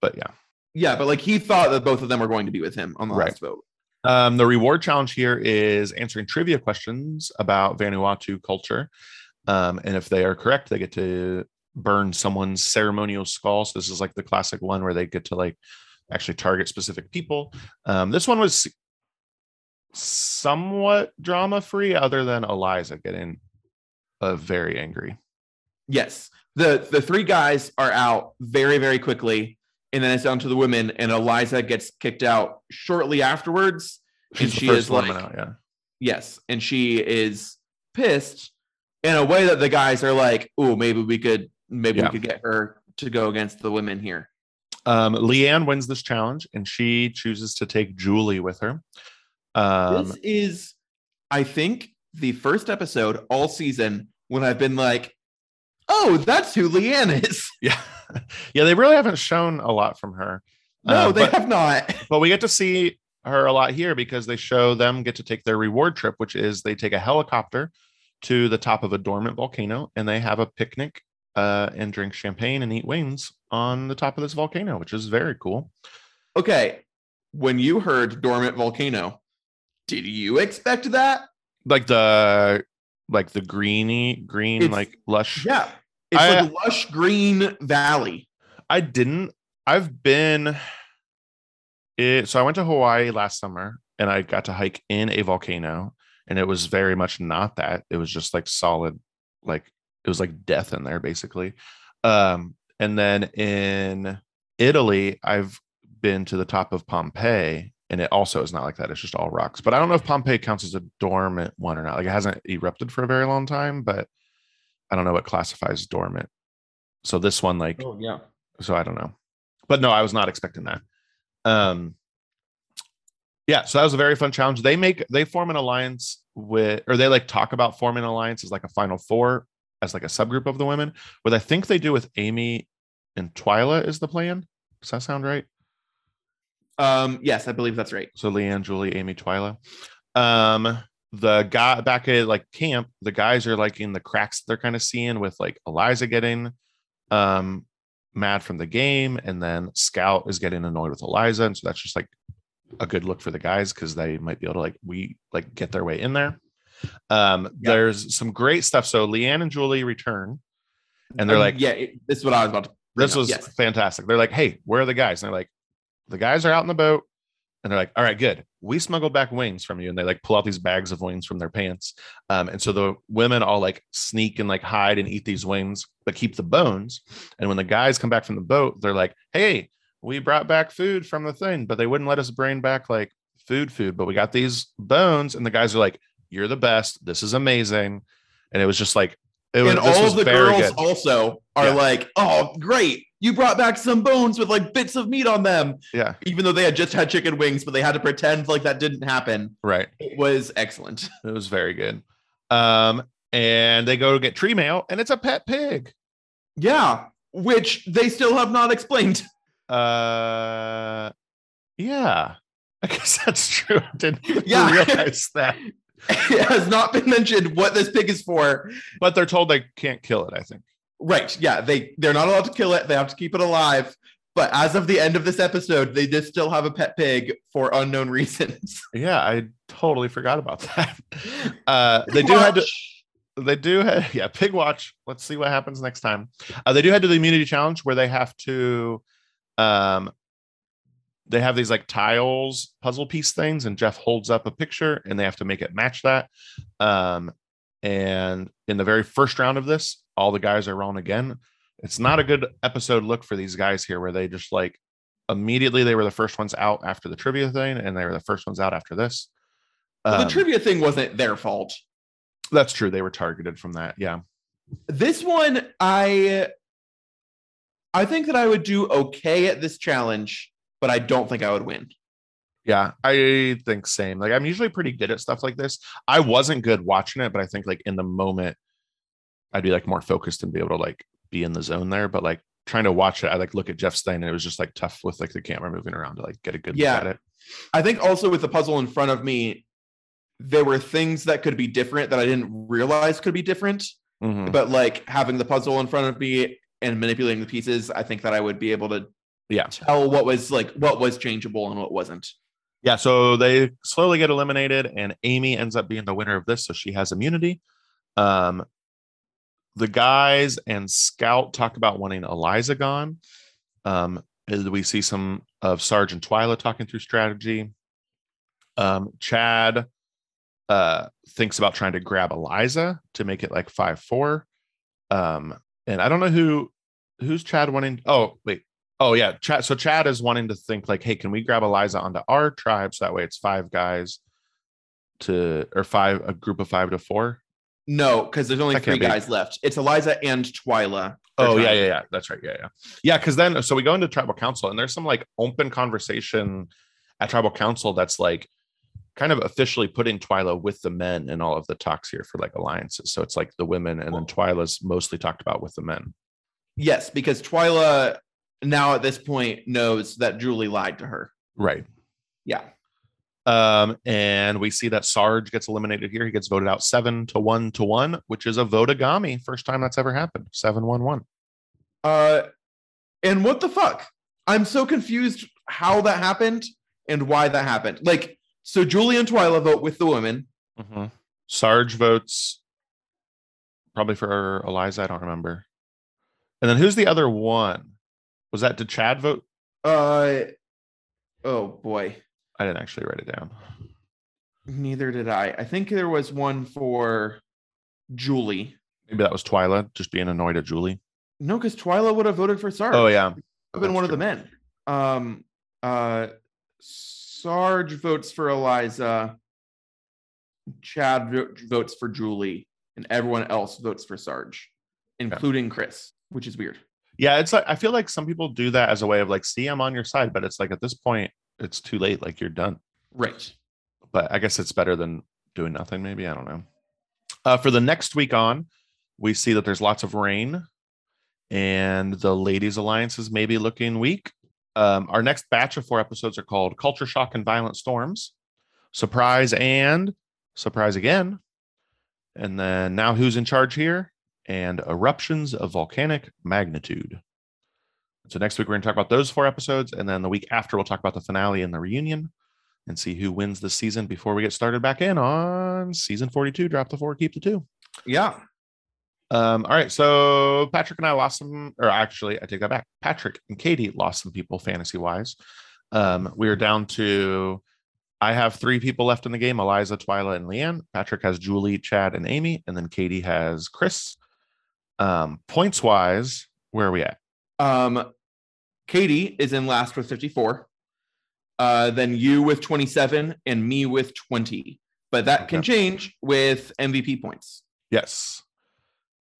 S2: but yeah.
S1: Yeah, but like he thought that both of them were going to be with him on the
S2: Right.
S1: last vote.
S2: Um, the reward challenge here is answering trivia questions about Vanuatu culture. Um, and if they are correct, they get to burn someone's ceremonial skull. So this is like the classic one where they get to like actually target specific people. Um, this one was somewhat drama free, other than Eliza getting uh, very angry.
S1: Yes, the the three guys are out very very quickly, and then it's down to the women, and Eliza gets kicked out shortly afterwards.
S2: She's the
S1: she is like-
S2: out, yeah.
S1: Yes, and she is pissed in a way that the guys are like, "Oh, maybe we could maybe
S2: Yeah.
S1: we could get her to go against the women here."
S2: Um, Leann wins this challenge and she chooses to take Julie with her. Um,
S1: this is, I think, the first episode all season when I've been like, "Oh, that's who Leann is."
S2: yeah, yeah, they really haven't shown a lot from her.
S1: No,
S2: Uh,
S1: they
S2: but,
S1: have not.
S2: but we get to see her a lot here because they show them get to take their reward trip, which is they take a helicopter to the top of a dormant volcano and they have a picnic uh, and drink champagne and eat wings on the top of this volcano, which is very cool.
S1: Okay, when you heard dormant volcano, did you expect that?
S2: Like the like the greeny green
S1: It's-
S2: like lush
S1: Yeah, it's
S2: I-
S1: like a lush green valley.
S2: I didn't. I've been. It, so I went to Hawaii last summer and I got to hike in a volcano, and it was very much not that. It was just like solid, like it was like death in there basically. Um, and then in Italy, I've been to the top of Pompeii, and it also is not like that. It's just all rocks. But I don't know if Pompeii counts as a dormant one or not. Like it hasn't erupted for a very long time, but I don't know what classifies dormant. So this one, like,
S1: Oh yeah.
S2: so I don't know. But no, I was not expecting that. Um yeah, so that was a very fun challenge. They make they form an alliance with or they like talk about forming an alliance as like a final four as like a subgroup of the women. What I think they do with Amy and Twila is the plan. Does that sound right?
S1: Um, yes, I believe that's right.
S2: So Leann, Julie, Amy, Twila. Um, the guy back at like camp, the guys are like in the cracks they're kind of seeing with like Eliza getting um mad from the game, and then Scout is getting annoyed with Eliza, and so that's just like a good look for the guys because they might be able to like we like get their way in there. Um,
S1: Yeah.
S2: there's some great stuff. So Leann and Julie return, and they're
S1: Um,
S2: like,
S1: yeah, it- this is what I was about to. bring
S2: this was
S1: yes.
S2: fantastic. They're like, hey, where are the guys? And they're like, the guys are out in the boat. And they're like, all right, good. We smuggled back wings from you. And they like pull out these bags of wings from their pants. Um, and so the women all like sneak and like hide and eat these wings, but keep the bones. And when the guys come back from the boat, they're like, hey, we brought back food from the thing, but they wouldn't let us bring back like food, food. But we got these bones. And the guys are like, you're the best. This is amazing. And it was just like, it was,
S1: and all
S2: was
S1: of the girls
S2: good.
S1: also are
S2: Yeah.
S1: like, "Oh, great! You brought back some bones with like bits of meat on them."
S2: Yeah.
S1: Even though they had just had chicken wings, but they had to pretend like that didn't happen.
S2: Right.
S1: It was excellent.
S2: It was very good. Um, and they go to get tree mail, and it's a pet pig.
S1: Yeah, which they still have not explained.
S2: Uh, yeah, I guess that's true. I didn't
S1: Yeah.
S2: realize that.
S1: it has not been mentioned what this pig is for.
S2: But they're told they can't kill it. I think.
S1: Right? Yeah, they they're not allowed to kill it. They have to keep it alive. But as of the end of this episode, they just still have a pet pig for unknown reasons.
S2: Yeah, I totally forgot about that. Uh, they do have to. They do have yeah. Pig watch. Let's see what happens next time. Uh, they do head to the immunity challenge where they have to. Um, they have these like tiles puzzle piece things and jeff holds up a picture and they have to make it match that. Um and in the very first round of this all the guys are wrong again. It's not a good episode look for these guys here where they just like immediately they were the first ones out after the trivia thing and they were the first ones out after this.
S1: Well,
S2: Um,
S1: the trivia thing wasn't their fault.
S2: that's true. They were targeted from that yeah.
S1: This one, I I think that I would do okay at this challenge, but I don't think I would win.
S2: Yeah, I think same. Like I'm usually pretty good at stuff like this. I wasn't good watching it, but I think like in the moment I'd be like more focused and be able to like be in the zone there. But like trying to watch it, I like look at Jeff Stein and it was just like tough with like the camera moving around to like get a good
S1: Yeah.
S2: look at it.
S1: I think also with the puzzle in front of me, there were things that could be different that I didn't realize could be different.
S2: Mhm.
S1: But like having the puzzle in front of me and manipulating the pieces, I think that I would be able to
S2: Yeah.
S1: tell what was like what was changeable and what wasn't.
S2: Yeah, so they slowly get eliminated, and Amy ends up being the winner of this, so she has immunity. Um, the guys and Scout talk about wanting Eliza gone. Um, we see some of Sergeant Twila talking through strategy. Um, Chad uh thinks about trying to grab Eliza to make it like five four. Um, and I don't know who who's Chad wanting. Oh, wait, Oh yeah, Chad. So Chad is wanting to think like, hey, can we grab Eliza onto our tribe so that way it's five guys to or five a group of five to four.
S1: No, because there's only
S2: That
S1: three
S2: can't be.
S1: guys left. It's Eliza and Twila.
S2: Oh yeah, yeah, yeah. That's right. Yeah, yeah, yeah. Because then, so we go into tribal council, and there's some like open conversation at tribal council that's like kind of officially putting Twila with the men in all of the talks here for like alliances. So it's like the women, and then Twila's mostly talked about with the men.
S1: Yes, because Twila now at this point knows that Julie lied to her.
S2: Right.
S1: Yeah.
S2: Um, and we see that Sarge gets eliminated here. He gets voted out seven to one to one, which is a votagami. First time that's ever happened. Seven one one.
S1: Uh, and what the fuck? I'm so confused how that happened and why that happened. Like, so Julie and Twila vote with the women.
S2: Mm-hmm. Sarge votes probably for Eliza. I don't remember. And then who's the other one? Was that did Chad vote?
S1: Uh, oh boy,
S2: I didn't actually write it down.
S1: neither did I. I think there was one for Julie.
S2: Maybe that was Twila just being annoyed at Julie.
S1: No, because Twila would have voted for Sarge.
S2: Oh yeah.
S1: I've been
S2: That's
S1: one of the men. Um, uh, Sarge votes for Eliza. Chad vo- votes for Julie, and everyone else votes for Sarge, including Chris, which is weird.
S2: Yeah, it's like I feel like some people do that as a way of like, see, I'm on your side, but it's like at this point, it's too late. Like you're done.
S1: Right.
S2: but I guess it's better than doing nothing. Maybe I don't know. Uh, for the next week on, we see that there's lots of rain, and the ladies' alliance is maybe looking weak. Um, our next batch of four episodes are called "Culture Shock and Violent Storms," "Surprise" and "Surprise Again," and then now who's in charge here? And eruptions of volcanic magnitude. So next week we're going to talk about those four episodes, and then the week after we'll talk about the finale and the reunion. and see who wins the season before we get started back in on season 42. Drop the four, keep the two.
S1: Yeah.
S2: Um, all right, so Patrick and I lost some, or actually, I take that back. Patrick and Katie lost some people fantasy wise. Um, we are down to I have three people left in the game: Eliza, Twila, and Leann. Patrick has Julie, Chad, and Amy, and then Katie has Chris. Um, points wise, where are we at?
S1: Um, Katie is in last with 54. Uh, then you with 27 and me with 20. But that can change with MVP points.
S2: Yes.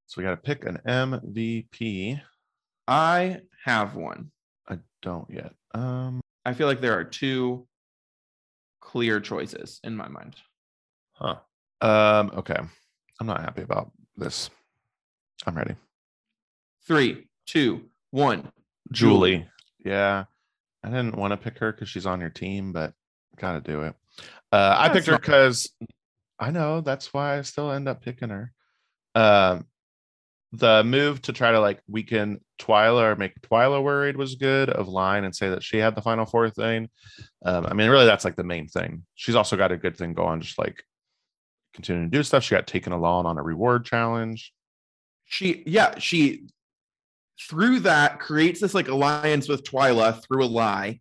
S2: So we got to pick an MVP.
S1: I have one.
S2: I don't yet. Um,
S1: I feel like there are two clear choices in my mind.
S2: huh. Um, okay. I'm not happy about this. I'm ready.
S1: Three, two, one.
S2: Julie. Yeah. I didn't want to pick her because she's on your team, but gotta do it. Uh, I picked her because I know that's why I still end up picking her. Um, the move to try to like weaken Twila or make Twila worried was good of line and say that she had the final four thing. Um, I mean, really, that's like the main thing. She's also got a good thing going, just like continuing to do stuff. She got taken along on a reward challenge.
S1: She, yeah, she through that creates this like alliance with Twila through a lie,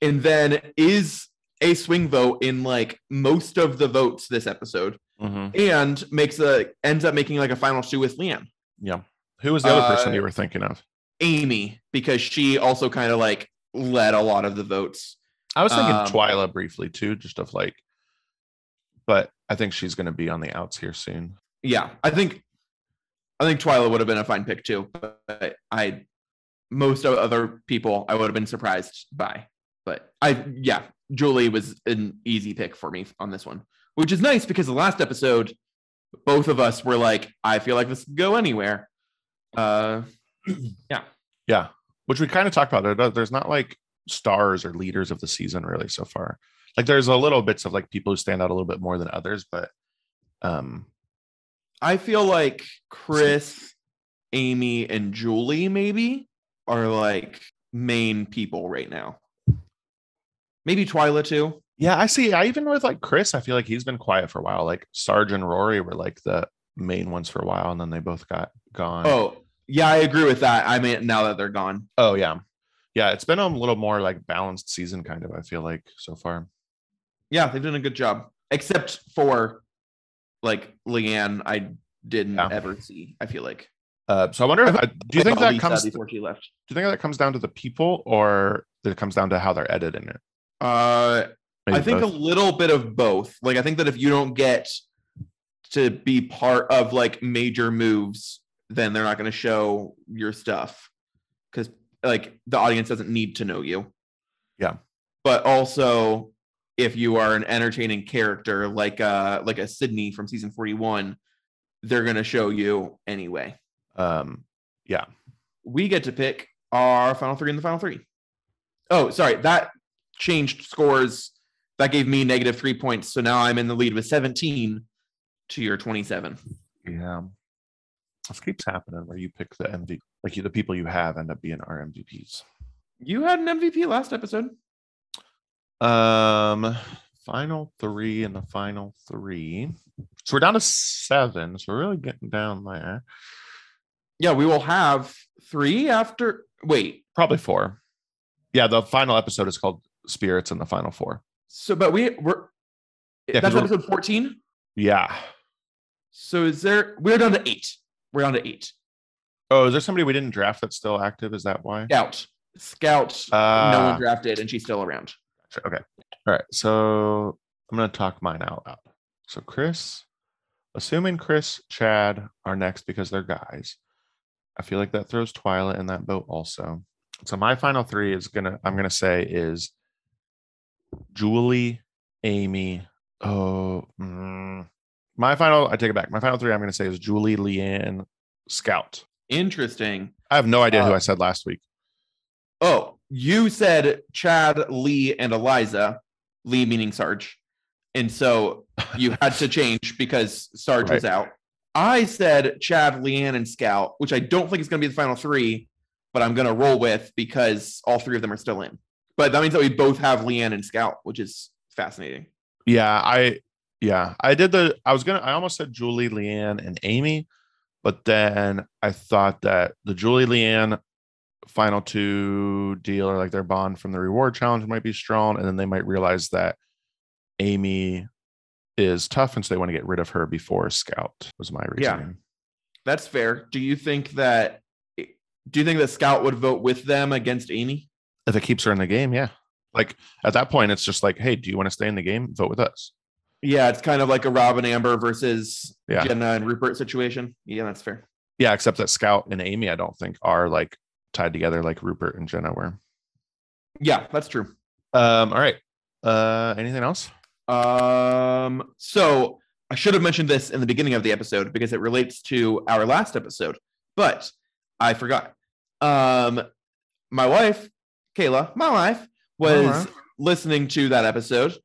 S1: and then is a swing vote in like most of the votes this episode, and makes a ends up making like a final shoe with Leann
S2: Yeah. Who was the other person
S1: Uh,
S2: you were thinking of?
S1: Amy, because she also kind of like led a lot of the votes.
S2: I was thinking
S1: Um,
S2: Twila briefly too, just of like, but I think she's going to be on the outs here soon.
S1: Yeah, I think I think Twila would have been a fine pick too, but I most other people I would have been surprised by. But I yeah, Julie was an easy pick for me on this one, which is nice because the last episode, both of us were like, I feel like this could go anywhere. Uh,
S2: Yeah, yeah, which we kind of talked about. There, there's not like stars or leaders of the season really so far. Like there's a little bits of like people who stand out a little bit more than others, but um,
S1: I feel like Chris, Amy, and Julie maybe are like main people right now. Maybe Twila too.
S2: yeah, I see. I even with like Chris, I feel like he's been quiet for a while. Like Sarge and Rory were like the main ones for a while, and then they both got gone.
S1: Oh, yeah, I agree with that. I mean, now that they're gone.
S2: oh yeah, yeah. It's been a little more like balanced season, kind of. I feel like so far.
S1: Yeah, they've done a good job. Except for like Leann, I didn't
S2: Yeah.
S1: ever see. I feel like.
S2: Uh, so I wonder, if,
S1: I
S2: uh, do you think that comes?
S1: Before she left?
S2: Do you think that comes down to the people, or that it comes down to how they're editing it?
S1: Uh,
S2: Maybe
S1: I think
S2: both.
S1: a little bit of both. Like, I think that if you don't get to be part of like major moves, then they're not going to show your stuff because like the audience doesn't need to know you.
S2: Yeah.
S1: But also, if you are an entertaining character like uh like a Sydney from season forty one, they're going to show you anyway.
S2: um, yeah,
S1: we get to pick our final three in the final three. Oh, sorry, that changed scores. That gave me negative three points. So now I'm in the lead with 17 to your 27.
S2: yeah. This keeps happening where you pick the MVP, like you, the people you have end up being our MVPs.
S1: You had an MVP last episode.
S2: Um, final three and the final three. So we're down to seven. So we're really getting down there.
S1: Yeah, we will have three after. Wait,
S2: Probably four. Yeah, the final episode is called Spirits and the Final Four.
S1: so but we we're
S2: Yeah,
S1: that's
S2: we're-
S1: episode 14.
S2: Yeah.
S1: So is there? We're down to eight. We're down to eight.
S2: Oh, is there somebody we didn't draft that's still active? Is that why?
S1: Scout, Scout. Uh,
S2: no
S1: one drafted, and she's still around.
S2: Sure, Okay. All right. So I'm going to talk mine out loud. So, Chris, assuming Chris, Chad are next because they're guys, I feel like that throws Twila in that boat also. So, my final three is going to, I'm going to say is Julie, Amy. Oh, mm, my final, I take it back. My final three, I'm going to say is Julie, Leann, Scout.
S1: Interesting.
S2: I have no idea who
S1: Uh,
S2: I said last week.
S1: Oh, you said Chad, Lea, and Eliza. Lea meaning Sarge. And so you had to change because Sarge was out. I said Chad, Leann, and Scout, which I don't think is going to be the final three, but I'm going to roll with because all three of them are still in. But that means that we both have Leann and Scout, which is fascinating.
S2: Yeah, I yeah, I did the I was gonna I almost said Julie, Leann, and Amy, but then I thought that the Julie Leann final two deal or like their bond from the reward challenge might be strong, and then they might realize that Amy is tough, and so they want to get rid of her before Scout. Was my
S1: Yeah. That's fair. Do you think that do you think that Scout would vote with them against Amy?
S2: If it keeps her in the game, yeah. Like at that point, it's just like, hey, do you want to stay in the game? Vote with us.
S1: Yeah, it's kind of like a Robin Amber versus
S2: Yeah.
S1: Jenna and Rupert situation. Yeah, that's fair.
S2: Yeah, except that Scout and Amy, I don't think are like tied together like Rupert and Jenna were.
S1: Yeah, that's true.
S2: Um, all right. Uh anything else?
S1: Um, so I should have mentioned this in the beginning of the episode because it relates to our last episode, but I forgot. Um, my wife, Kayla, my wife, was
S2: Alright.
S1: listening to that episode,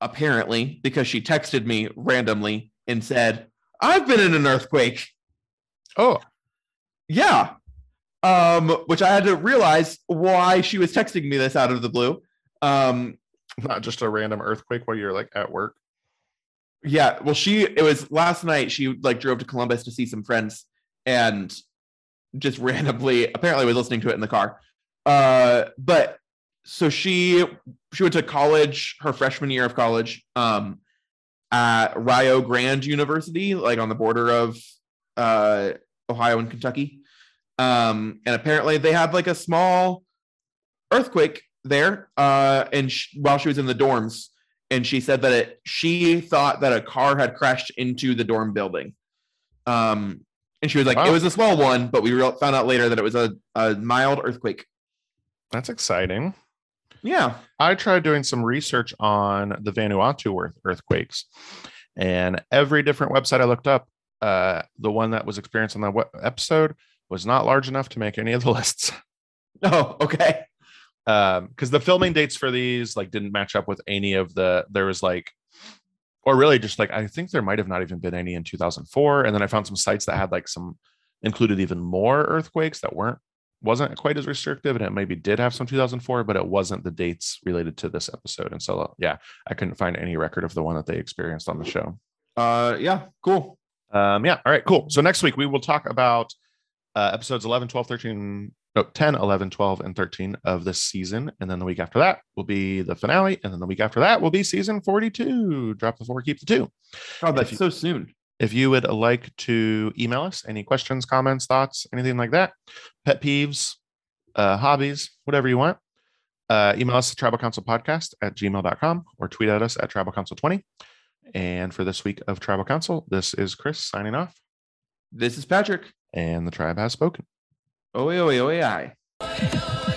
S1: apparently, because she texted me randomly and said, I've been in an earthquake.
S2: Oh,
S1: Yeah. Um, which I had to realize why she was texting me this out of the blue. Um,
S2: not just a random earthquake while you're like at work.
S1: Yeah, well, she it was last night. She like drove to Columbus to see some friends, and just randomly, apparently, was listening to it in the car. Uh, but so she she went to college her freshman year of college, um, at Rio Grande University, like on the border of uh Ohio and Kentucky. Um, and apparently they had like a small earthquake there. Uh, and sh- while she was in the dorms, and she said that it she thought that a car had crashed into the dorm building um and she was like
S2: Wow.
S1: it was a small one but we real found out later that it was a, a mild earthquake
S2: That's exciting.
S1: yeah
S2: I tried doing some research on the Vanuatu earth- earthquakes, and every different website I looked up, uh, the one that was experienced on that episode was not large enough to make any of the lists.
S1: oh okay
S2: Um, because the filming dates for these like didn't match up with any of the. There was like, or really just like I think there might have not even been any in 2004, and then I found some sites that had like some included even more earthquakes that weren't wasn't quite as restrictive and it maybe did have some 2004 but it wasn't the dates related to this episode and so yeah i couldn't find any record of the one that they experienced on the show
S1: uh yeah cool
S2: um yeah all right cool so next week we will talk about uh episodes 11 12 13 no 10 11 12 and 13 of this season. And then the week after that will be the finale. And then the week after that will be season 42 drop the four keep the two.
S1: Oh that's
S2: you-
S1: so soon.
S2: If you would like to email us any questions, comments, thoughts, anything like that, pet peeves, uh, hobbies, whatever you want, uh, email us at tribal council podcast at gmail.com or tweet at us at tribal council 20. And for this week of tribal council, this is Chris signing off.
S1: This is patrick
S2: and the tribe has spoken.
S1: oi, oi, oi,
S3: oh,